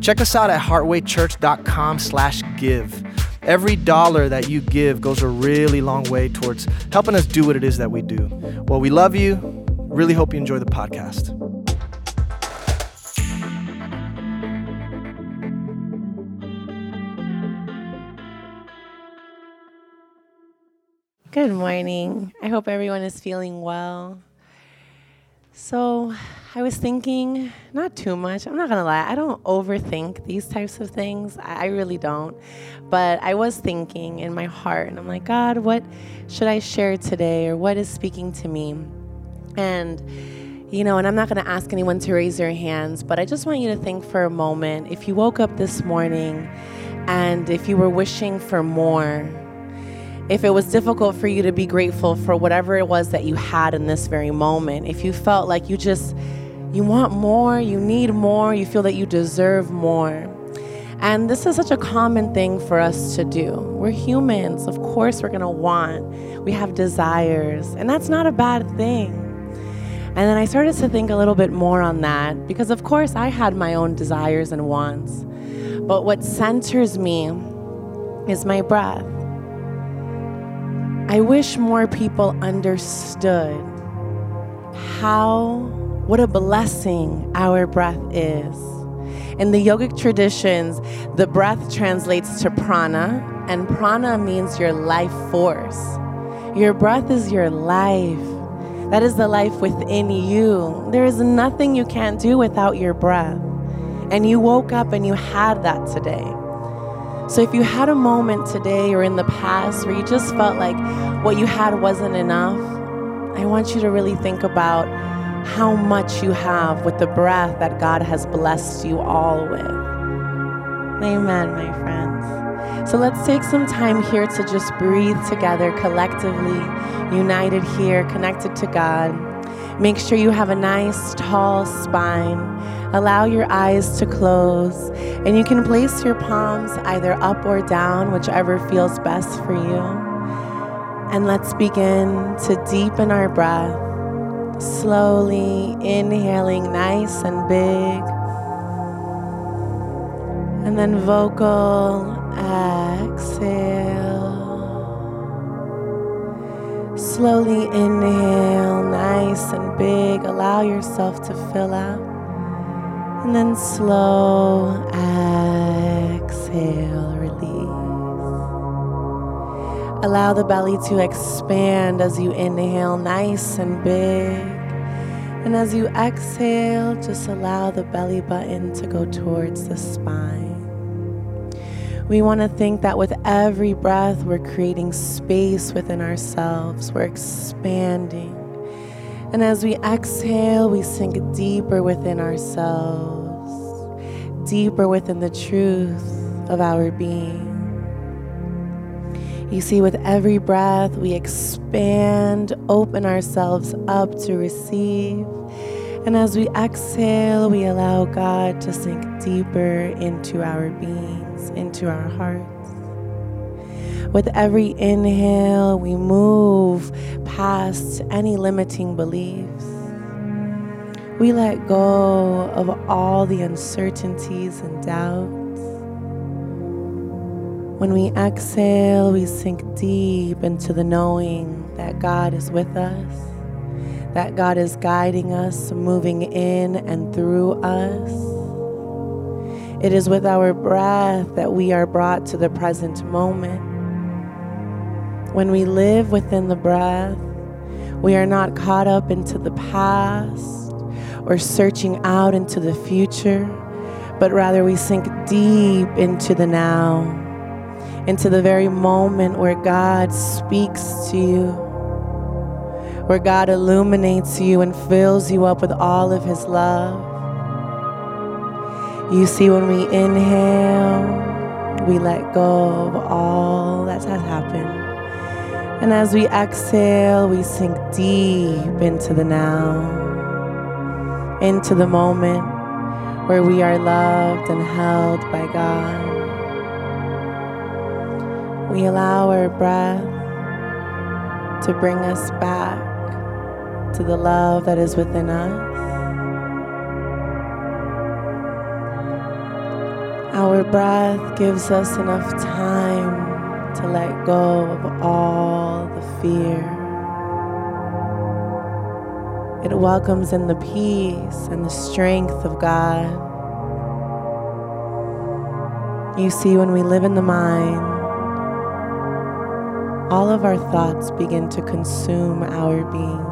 check us out at heartwaychurch.com slash give. Every dollar that you give goes a really long way towards helping us do what it is that we do. Well, we love you. Really hope you enjoy the podcast. Good morning. I hope everyone is feeling well. So, I was thinking, not too much. I'm not gonna lie, I don't overthink these types of things. I really don't. But I was thinking in my heart, and I'm like, God, what should I share today, or what is speaking to me? And you know, and I'm not to ask anyone to raise their hands, but I just want you to think for a moment if you woke up this morning and if you were wishing for more, if it was difficult for you to be grateful for whatever it was that you had in this very moment, if you felt like you just you want more, you need more, you feel that you deserve more. And this is such a common thing for us to do. We're humans. Of course, we're going to want. We have desires, and that's not a bad thing. And then I started to think a little bit more on that because, of course, I had my own desires and wants. But what centers me is my breath. I wish more people understood how, what a blessing our breath is. In the yogic traditions, the breath translates to prana, and prana means your life force. Your breath is your life. That is the life within you. There is nothing you can't do without your breath. And you woke up and you had that today. So if you had a moment today or in the past where you just felt like what you had wasn't enough, I want you to really think about how much you have with the breath that God has blessed you all with. Amen, my friends. So let's take some time here to just breathe together collectively, united here, connected to God. Make sure you have a nice, tall spine. Allow your eyes to close, and you can place your palms either up or down, whichever feels best for you. And let's begin to deepen our breath, slowly inhaling nice and big, and then vocal exhale. Slowly inhale, nice and big. Allow yourself to fill up. And then slow exhale, release. Allow the belly to expand as you inhale, nice and big. And as you exhale, just allow the belly button to go towards the spine. We want to think that with every breath, we're creating space within ourselves, we're expanding. And as we exhale, we sink deeper within ourselves, deeper within the truth of our being. You see, with every breath, we expand, open ourselves up to receive. And as we exhale, we allow God to sink deeper into our into our hearts. With every inhale, we move past any limiting beliefs. We let go of all the uncertainties and doubts. When we exhale, we sink deep into the knowing that God is with us, that God is guiding us, moving in and through us. It is with our breath that we are brought to the present moment. When we live within the breath, we are not caught up into the past or searching out into the future, but rather we sink deep into the now, into the very moment where God speaks to you, where God illuminates you and fills you up with all of His love. You see, when we inhale, we let go of all that has happened. And as we exhale, we sink deep into the now, into the moment where we are loved and held by God. We allow our breath to bring us back to the love that is within us. Our breath gives us enough time to let go of all the fear. It welcomes in the peace and the strength of God. You see, when we live in the mind, all of our thoughts begin to consume our being.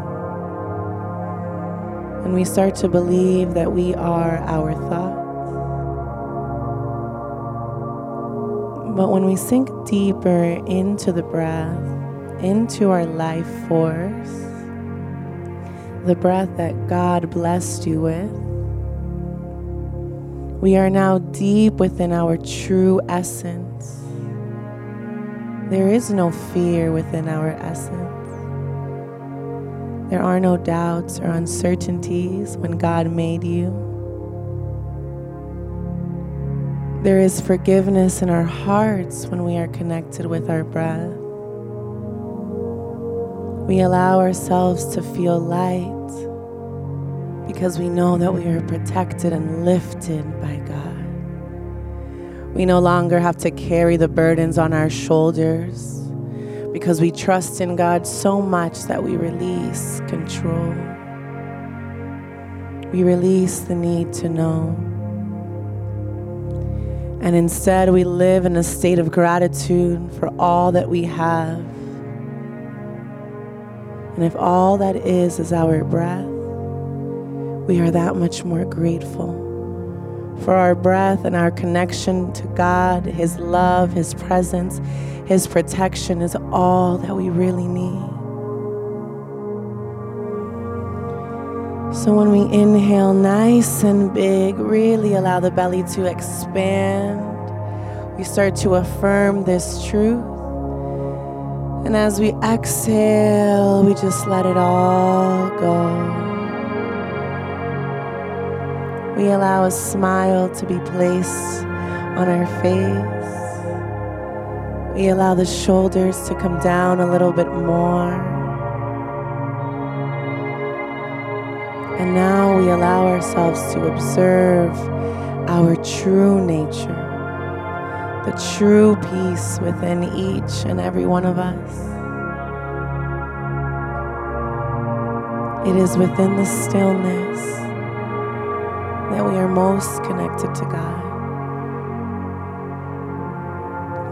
And we start to believe that we are our thoughts. But when we sink deeper into the breath, into our life force, the breath that God blessed you with, we are now deep within our true essence. There is no fear within our essence. There are no doubts or uncertainties when God made you. There is forgiveness in our hearts when we are connected with our breath. We allow ourselves to feel light because we know that we are protected and lifted by God. We no longer have to carry the burdens on our shoulders because we trust in God so much that we release control. We release the need to know. And instead, we live in a state of gratitude for all that we have. And if all that is is our breath, we are that much more grateful for our breath and our connection to God, His love, His presence, His protection is all that we really need. So when we inhale nice and big, really allow the belly to expand. We start to affirm this truth. And as we exhale, we just let it all go. We allow a smile to be placed on our face. We allow the shoulders to come down a little bit more. And now we allow ourselves to observe our true nature, the true peace within each and every one of us. It is within the stillness that we are most connected to God.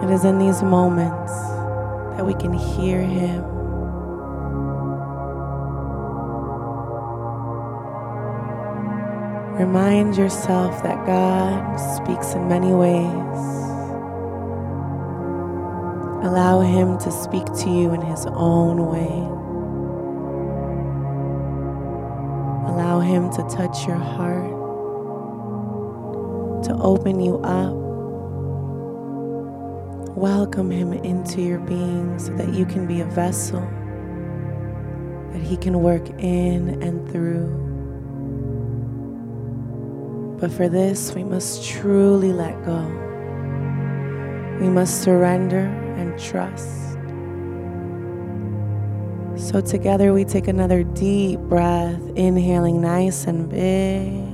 It is in these moments that we can hear Him Remind yourself that God speaks in many ways. Allow Him to speak to you in His own way. Allow Him to touch your heart, to open you up. Welcome Him into your being so that you can be a vessel that He can work in and through. But for this, we must truly let go. We must surrender and trust. So, together, we take another deep breath, inhaling nice and big.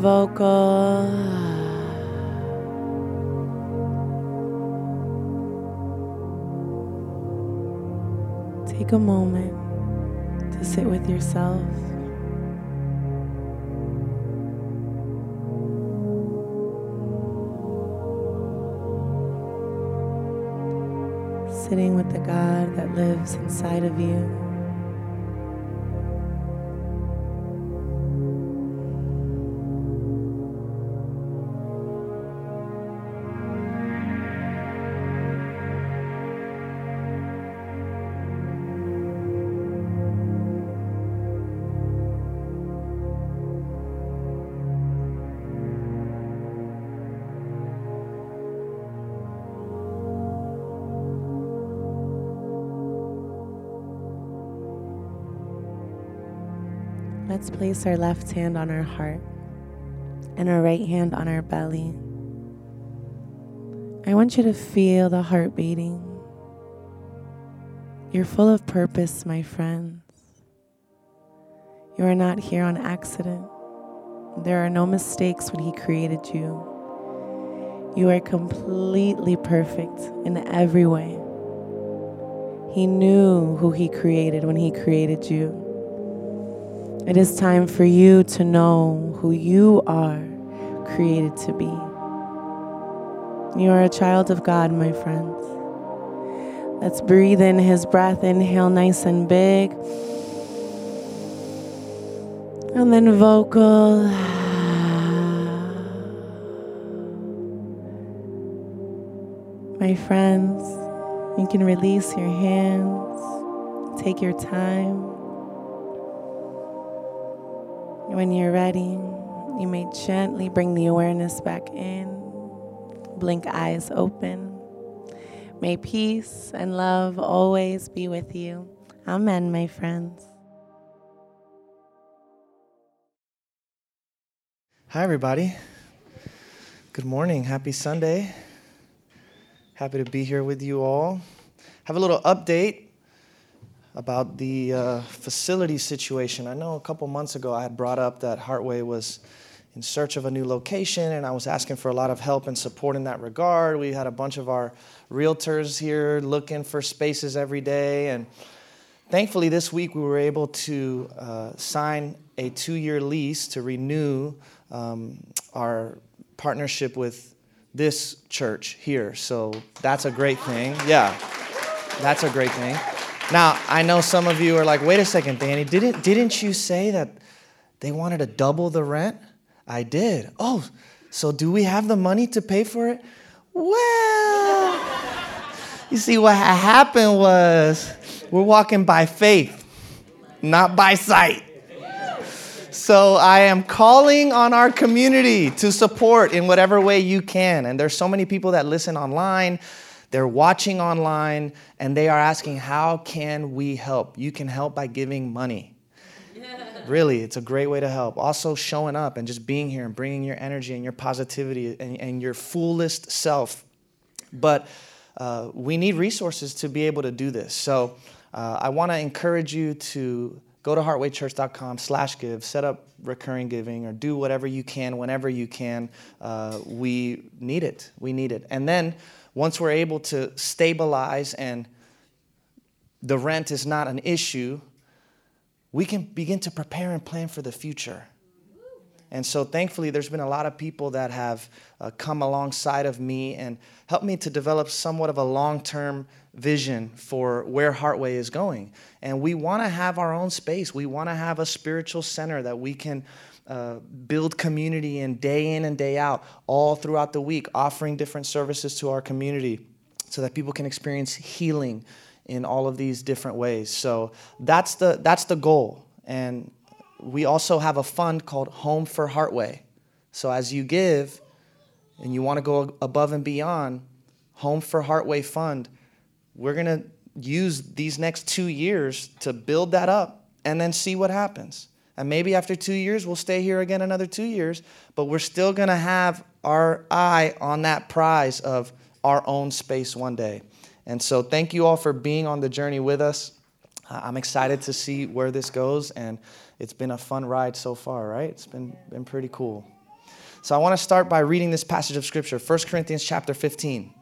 Vocal. Take a moment to sit with yourself. Sitting with the God that lives inside of you. Let's place our left hand on our heart and our right hand on our belly. I want you to feel the heart beating. You're full of purpose, my friends. You are not here on accident. There are no mistakes when He created you. You are completely perfect in every way. He knew who He created when He created you. It is time for you to know who you are created to be. You are a child of God, my friends. Let's breathe in His breath. Inhale nice and big. And then vocal. My friends, you can release your hands. Take your time. When you're ready, you may gently bring the awareness back in. Blink eyes open. May peace and love always be with you. Amen, my friends. Hi, everybody. Good morning. Happy Sunday. Happy to be here with you all. Have a little update about the uh, facility situation. I know a couple months ago I had brought up that Heartway was in search of a new location, and I was asking for a lot of help and support in that regard. We had a bunch of our realtors here looking for spaces every day, and thankfully this week we were able to uh, sign a two-year lease to renew um, our partnership with this church here. So that's a great thing. Yeah, that's a great thing. Now, I know some of you are like, wait a second, Danny, didn't, didn't you say that they wanted to double the rent? I did. Oh, so do we have the money to pay for it? Well, you see, what happened was we're walking by faith, not by sight. So I am calling on our community to support in whatever way you can. And there's so many people that listen online they're watching online and they are asking, How can we help? You can help by giving money. Really, it's a great way to help. Also, showing up and just being here and bringing your energy and your positivity and, and your fullest self. But uh, we need resources to be able to do this. So uh, I want to encourage you to go to heartwaychurch.com slash give set up recurring giving or do whatever you can whenever you can uh, we need it we need it and then once we're able to stabilize and the rent is not an issue, we can begin to prepare and plan for the future. And so, thankfully, there's been a lot of people that have uh, come alongside of me and helped me to develop somewhat of a long term vision for where Heartway is going. And we want to have our own space. We want to have a spiritual center that we can uh, build community in day in and day out, all throughout the week, offering different services to our community so that people can experience healing in all of these different ways. So that's the, that's the goal. And we also have a fund called Home for Heartway. So as you give and you want to go above and beyond, Home for Heartway Fund, we're going to use these next two years to build that up and then see what happens. And maybe after two years, we'll stay here again another two years, but we're still going to have our eye on that prize of our own space one day. And so, thank you all for being on the journey with us. I'm excited to see where this goes, and it's been a fun ride so far, right? It's been, been pretty cool. So, I want to start by reading this passage of Scripture, 1 Corinthians chapter 15.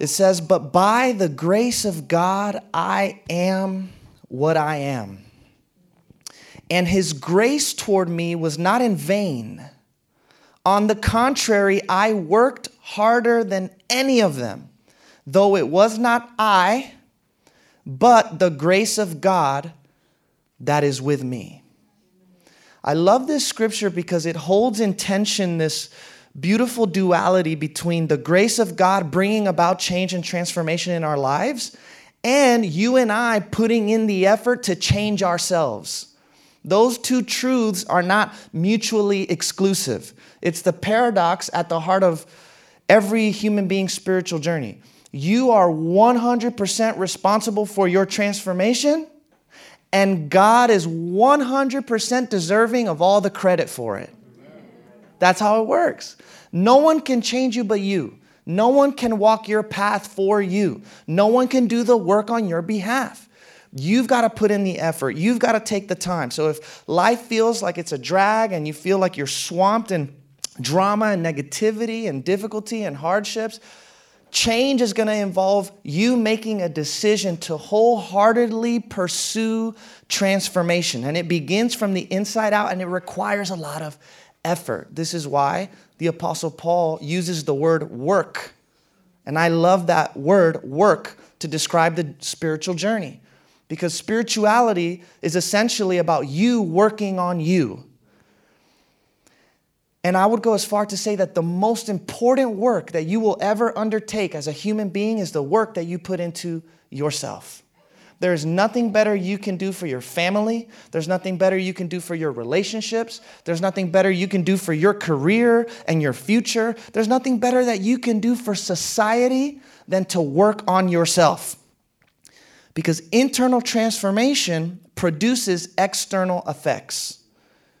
It says, But by the grace of God, I am what I am and his grace toward me was not in vain. On the contrary, I worked harder than any of them, though it was not I, but the grace of God that is with me. I love this scripture because it holds in tension this beautiful duality between the grace of God bringing about change and transformation in our lives and you and I putting in the effort to change ourselves. Those two truths are not mutually exclusive. It's the paradox at the heart of every human being's spiritual journey. You are 100% responsible for your transformation, and God is 100% deserving of all the credit for it. That's how it works. No one can change you but you. No one can walk your path for you. No one can do the work on your behalf. You've got to put in the effort. You've got to take the time. So if life feels like it's a drag and you feel like you're swamped in drama and negativity and difficulty and hardships, change is going to involve you making a decision to wholeheartedly pursue transformation. And it begins from the inside out and it requires a lot of effort. This is why the Apostle Paul uses the word work. And I love that word, work, to describe the spiritual journey because spirituality is essentially about you working on you. And I would go as far to say that the most important work that you will ever undertake as a human being is the work that you put into yourself. There is nothing better you can do for your family. There's nothing better you can do for your relationships. There's nothing better you can do for your career and your future. There's nothing better that you can do for society than to work on yourself because internal transformation produces external effects.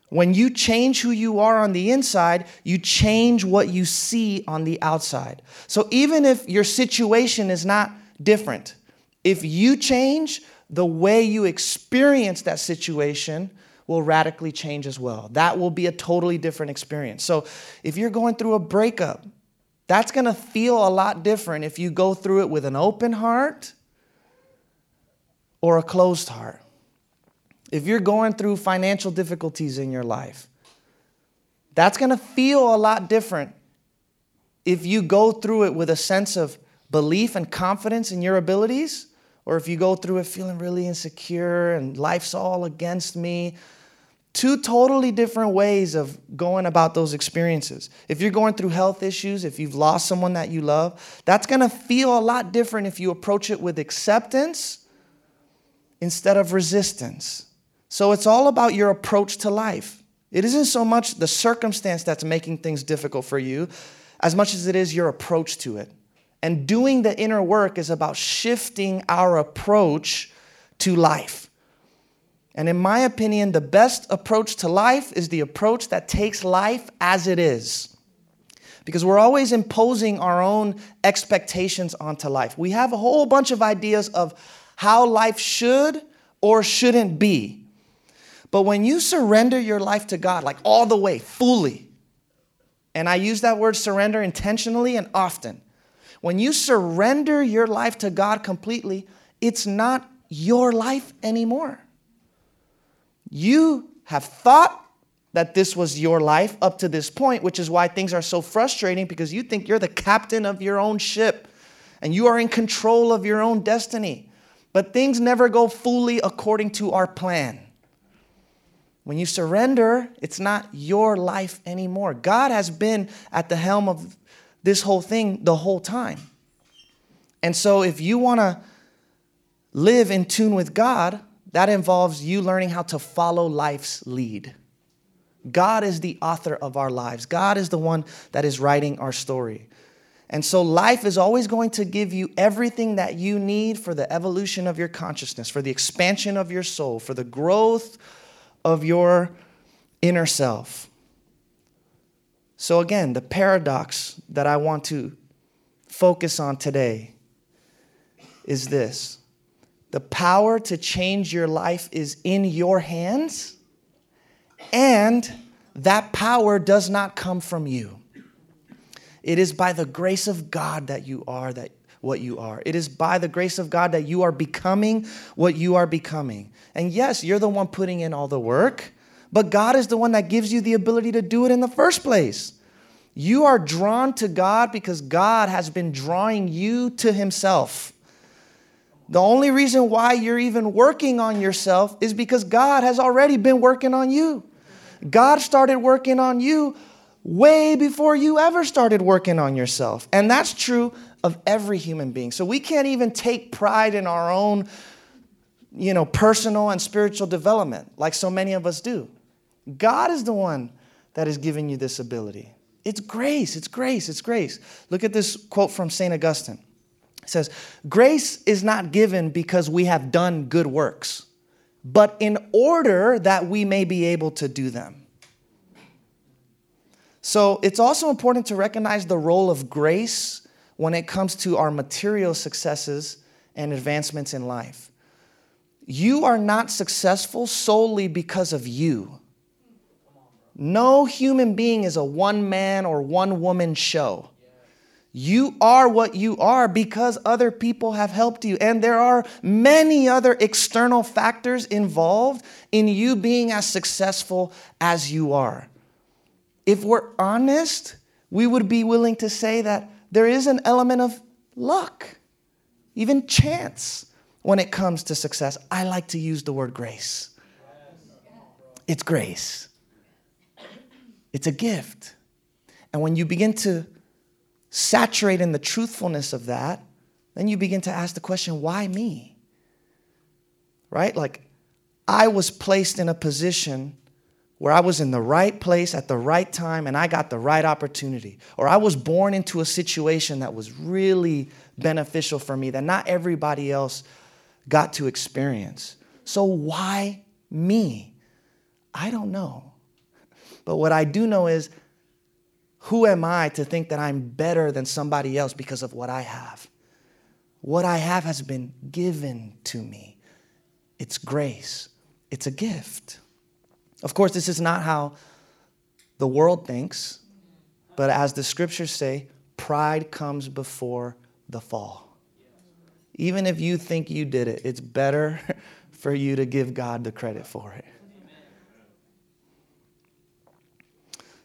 When you change who you are on the inside, you change what you see on the outside. So even if your situation is not different, if you change, the way you experience that situation will radically change as well. That will be a totally different experience. So if you're going through a breakup, that's gonna feel a lot different if you go through it with an open heart or a closed heart. If you're going through financial difficulties in your life, that's going to feel a lot different if you go through it with a sense of belief and confidence in your abilities, or if you go through it feeling really insecure and life's all against me. Two totally different ways of going about those experiences. If you're going through health issues, if you've lost someone that you love, that's gonna feel a lot different if you approach it with acceptance instead of resistance. So it's all about your approach to life. It isn't so much the circumstance that's making things difficult for you as much as it is your approach to it. And doing the inner work is about shifting our approach to life. And in my opinion, the best approach to life is the approach that takes life as it is. Because we're always imposing our own expectations onto life. We have a whole bunch of ideas of how life should or shouldn't be. But when you surrender your life to God, like all the way, fully, and I use that word surrender intentionally and often, when you surrender your life to God completely, it's not your life anymore. You have thought that this was your life up to this point, which is why things are so frustrating because you think you're the captain of your own ship and you are in control of your own destiny. But things never go fully according to our plan. When you surrender, it's not your life anymore. God has been at the helm of this whole thing the whole time. And so, if you want to live in tune with God, that involves you learning how to follow life's lead. God is the author of our lives, God is the one that is writing our story. And so life is always going to give you everything that you need for the evolution of your consciousness, for the expansion of your soul, for the growth of your inner self. So, again, the paradox that I want to focus on today is this the power to change your life is in your hands, and that power does not come from you. It is by the grace of God that you are that what you are. It is by the grace of God that you are becoming what you are becoming. And yes, you're the one putting in all the work, but God is the one that gives you the ability to do it in the first place. You are drawn to God because God has been drawing you to Himself. The only reason why you're even working on yourself is because God has already been working on you. God started working on you way before you ever started working on yourself. And that's true of every human being. So we can't even take pride in our own, you know, personal and spiritual development like so many of us do. God is the one that is giving you this ability. It's grace, it's grace, it's grace. Look at this quote from St. Augustine. It says, Grace is not given because we have done good works. but in order that we may be able to do them. So it's also important to recognize the role of grace when it comes to our material successes and advancements in life. You are not successful solely because of you. No human being is a one man or one woman show. You are what you are because other people have helped you. And there are many other external factors involved in you being as successful as you are if we're honest, we would be willing to say that there is an element of luck, even chance, when it comes to success. I like to use the word grace. It's grace, it's a gift. And when you begin to saturate in the truthfulness of that, then you begin to ask the question, why me? Right? Like, I was placed in a position where I was in the right place at the right time and I got the right opportunity. Or I was born into a situation that was really beneficial for me that not everybody else got to experience. So why me? I don't know. But what I do know is who am I to think that I'm better than somebody else because of what I have? What I have has been given to me. It's grace, it's a gift. Of course, this is not how the world thinks, but as the scriptures say, pride comes before the fall. Even if you think you did it, it's better for you to give God the credit for it.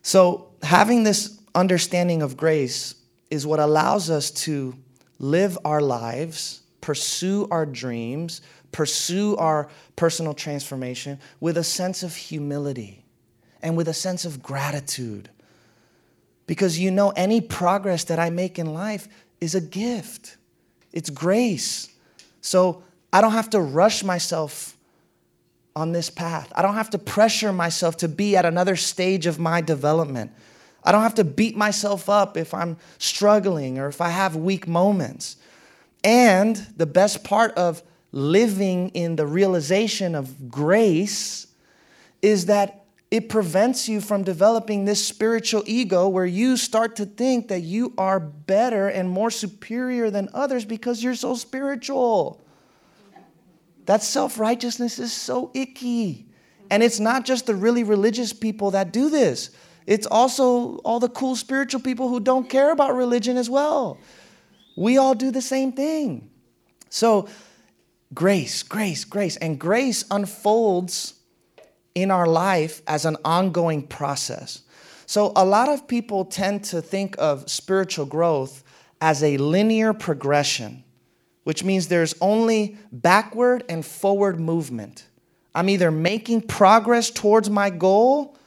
So, having this understanding of grace is what allows us to live our lives, pursue our dreams, pursue our personal transformation with a sense of humility and with a sense of gratitude. Because you know, any progress that I make in life is a gift, it's grace. So I don't have to rush myself on this path. I don't have to pressure myself to be at another stage of my development. I don't have to beat myself up if I'm struggling or if I have weak moments. And the best part of living in the realization of grace is that it prevents you from developing this spiritual ego where you start to think that you are better and more superior than others because you're so spiritual. That self righteousness is so icky. And it's not just the really religious people that do this, it's also all the cool spiritual people who don't care about religion as well. We all do the same thing. So, Grace, grace, grace. And grace unfolds in our life as an ongoing process. So, a lot of people tend to think of spiritual growth as a linear progression, which means there's only backward and forward movement. I'm either making progress towards my goal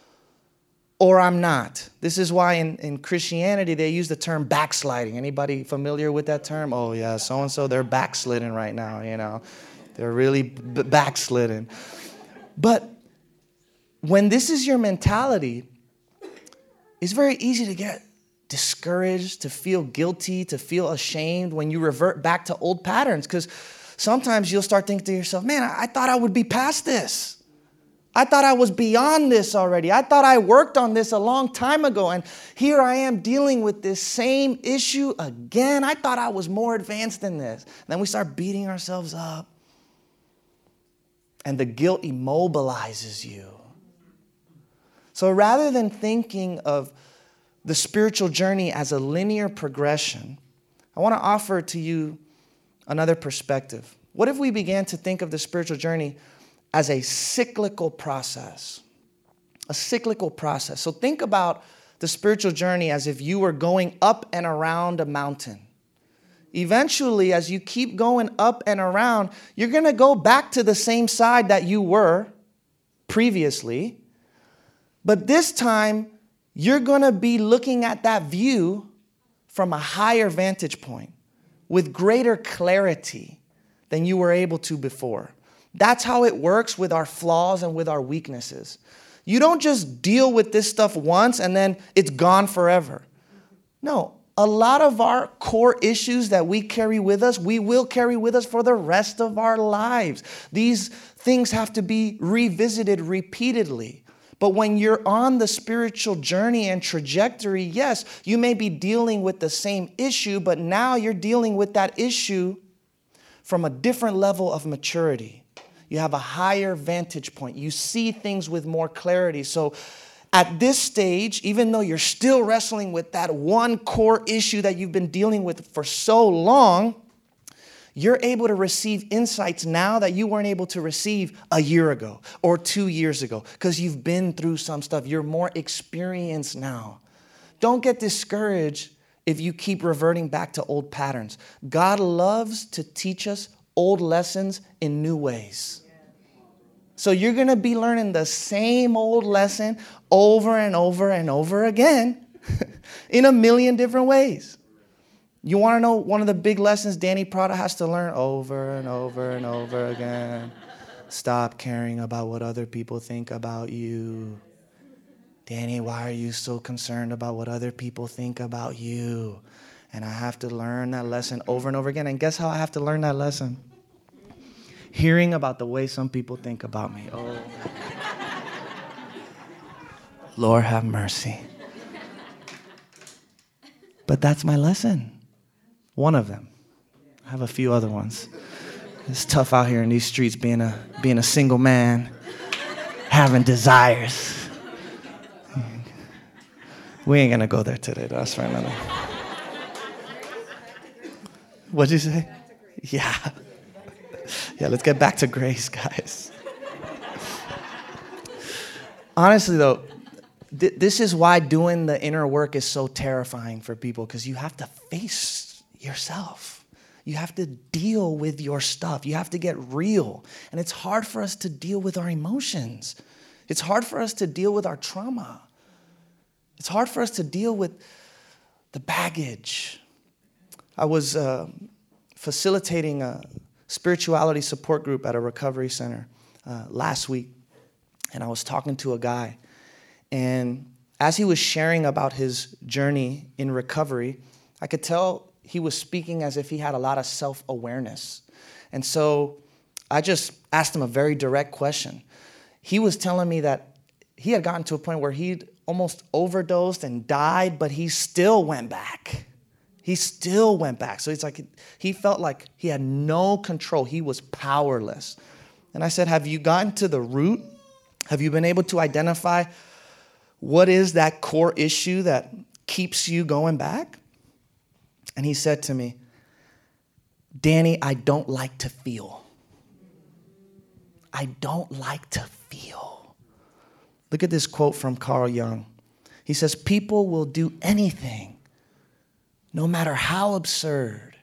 or I'm not. This is why in, in Christianity they use the term backsliding. Anybody familiar with that term? Oh yeah, so and so they're backsliding right now, you know. They're really b- backsliding. But when this is your mentality, it's very easy to get discouraged, to feel guilty, to feel ashamed when you revert back to old patterns because sometimes you'll start thinking to yourself, "Man, I, I thought I would be past this." I thought I was beyond this already. I thought I worked on this a long time ago, and here I am dealing with this same issue again. I thought I was more advanced than this. And then we start beating ourselves up, and the guilt immobilizes you. So rather than thinking of the spiritual journey as a linear progression, I want to offer to you another perspective. What if we began to think of the spiritual journey? As a cyclical process. A cyclical process. So think about the spiritual journey as if you were going up and around a mountain. Eventually, as you keep going up and around, you're going to go back to the same side that you were previously. But this time, you're going to be looking at that view from a higher vantage point with greater clarity than you were able to before. That's how it works with our flaws and with our weaknesses. You don't just deal with this stuff once and then it's gone forever. No, a lot of our core issues that we carry with us, we will carry with us for the rest of our lives. These things have to be revisited repeatedly. But when you're on the spiritual journey and trajectory, yes, you may be dealing with the same issue, but now you're dealing with that issue from a different level of maturity. You have a higher vantage point. You see things with more clarity. So, at this stage, even though you're still wrestling with that one core issue that you've been dealing with for so long, you're able to receive insights now that you weren't able to receive a year ago or two years ago because you've been through some stuff. You're more experienced now. Don't get discouraged if you keep reverting back to old patterns. God loves to teach us old lessons in new ways. So you're going to be learning the same old lesson over and over and over again in a million different ways. You want to know one of the big lessons Danny Prada has to learn over and over and over again? Stop caring about what other people think about you. Danny, why are you so concerned about what other people think about you? And I have to learn that lesson over and over again. And guess how I have to learn that lesson? Hearing about the way some people think about me. Oh, Lord have mercy. But that's my lesson. One of them. I have a few other ones. It's tough out here in these streets being a, being a single man, having desires. We ain't gonna go there today, that's for another. What'd you say? Yeah. Yeah, let's get back to grace, guys. Honestly, though, th- this is why doing the inner work is so terrifying for people because you have to face yourself. You have to deal with your stuff. You have to get real. And it's hard for us to deal with our emotions. It's hard for us to deal with our trauma. It's hard for us to deal with the baggage. I was uh, facilitating a, spirituality support group at a recovery center uh, last week, and I was talking to a guy. And as he was sharing about his journey in recovery, I could tell he was speaking as if he had a lot of self awareness. And so I just asked him a very direct question. He was telling me that he had gotten to a point where he'd almost overdosed and died, but he still went back. He still went back. So it's like he felt like he had no control. He was powerless. And I said, Have you gotten to the root? Have you been able to identify what is that core issue that keeps you going back? And he said to me, Danny, I don't like to feel. I don't like to feel. Look at this quote from Carl Jung. He says, People will do anything no matter how absurd,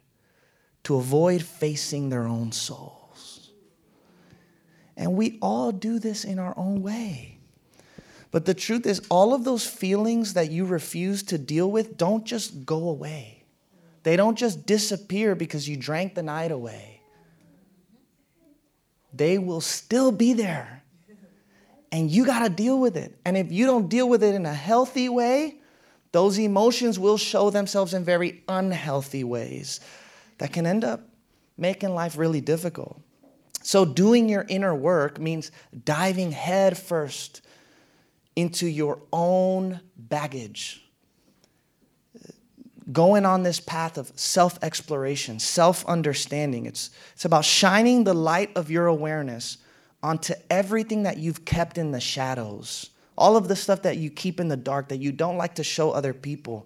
to avoid facing their own souls. And we all do this in our own way. But the truth is, all of those feelings that you refuse to deal with don't just go away. They don't just disappear because you drank the night away. They will still be there. And you got to deal with it. And if you don't deal with it in a healthy way, those emotions will show themselves in very unhealthy ways that can end up making life really difficult. So, doing your inner work means diving headfirst into your own baggage, going on this path of self exploration, self understanding. It's, it's about shining the light of your awareness onto everything that you've kept in the shadows all of the stuff that you keep in the dark that you don't like to show other people.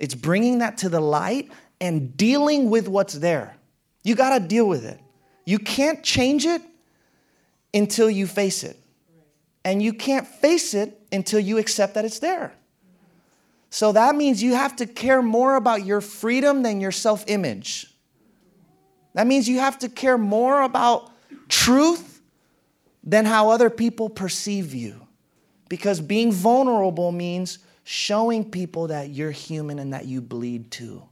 It's bringing that to the light and dealing with what's there. You got to deal with it. You can't change it until you face it. And you can't face it until you accept that it's there. So that means you have to care more about your freedom than your self image. That means you have to care more about truth than how other people perceive you. Because being vulnerable means showing people that you're human and that you bleed too.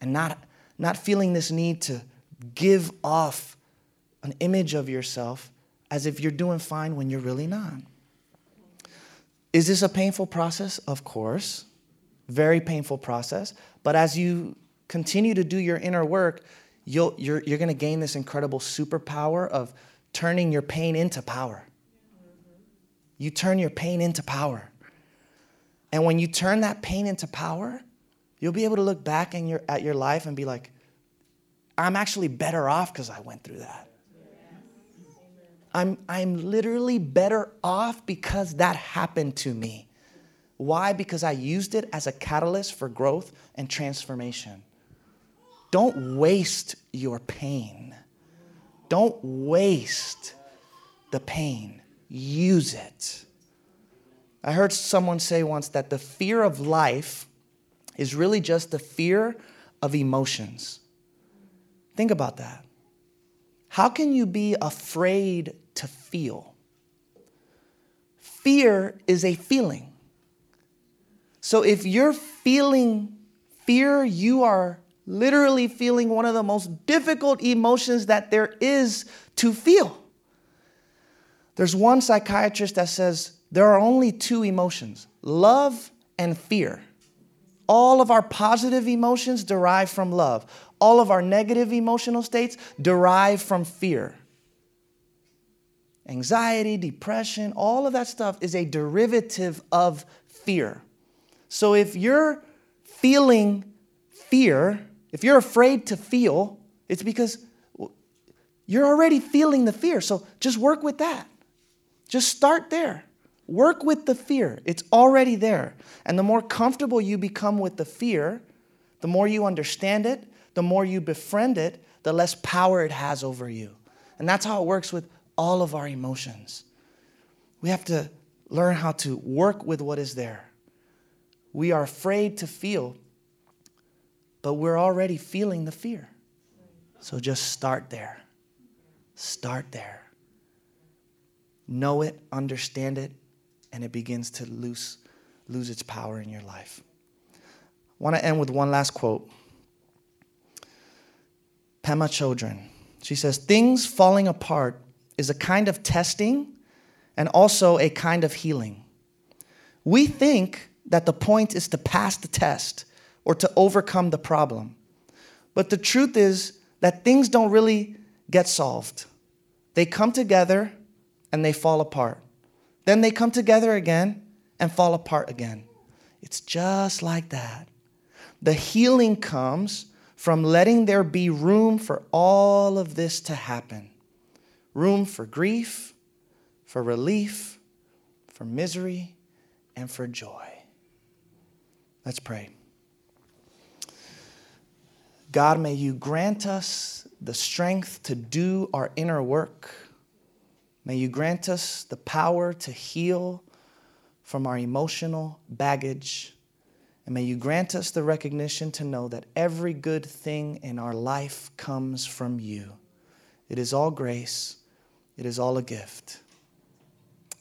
And not, not feeling this need to give off an image of yourself as if you're doing fine when you're really not. Is this a painful process? Of course. Very painful process. But as you continue to do your inner work, you'll, you're, you're going to gain this incredible superpower of turning your pain into power. You turn your pain into power. And when you turn that pain into power, you'll be able to look back your, at your life and be like, I'm actually better off because I went through that. I'm, I'm literally better off because that happened to me. Why? Because I used it as a catalyst for growth and transformation. Don't waste your pain. Don't waste the pain. Use it. I heard someone say once that the fear of life is really just the fear of emotions. Think about that. How can you be afraid to feel? Fear is a feeling. So if you're feeling fear, you are literally feeling one of the most difficult emotions that there is to feel. There's one psychiatrist that says there are only two emotions love and fear. All of our positive emotions derive from love. All of our negative emotional states derive from fear. Anxiety, depression, all of that stuff is a derivative of fear. So if you're feeling fear, if you're afraid to feel, it's because you're already feeling the fear. So just work with that. Just start there. Work with the fear. It's already there. And the more comfortable you become with the fear, the more you understand it, the more you befriend it, the less power it has over you. And that's how it works with all of our emotions. We have to learn how to work with what is there. We are afraid to feel, but we're already feeling the fear. So just start there. Start there. Know it, understand it, and it begins to lose, lose its power in your life. I want to end with one last quote. Pema Chodron. She says, Things falling apart is a kind of testing and also a kind of healing. We think that the point is to pass the test or to overcome the problem. But the truth is that things don't really get solved. They come together and they fall apart. Then they come together again and fall apart again. It's just like that. The healing comes from letting there be room for all of this to happen room for grief, for relief, for misery, and for joy. Let's pray. God, may you grant us the strength to do our inner work May you grant us the power to heal from our emotional baggage. And may you grant us the recognition to know that every good thing in our life comes from you. It is all grace, it is all a gift.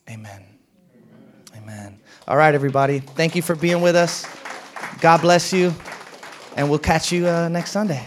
Amen. Amen. Amen. All right, everybody. Thank you for being with us. God bless you. And we'll catch you uh, next Sunday.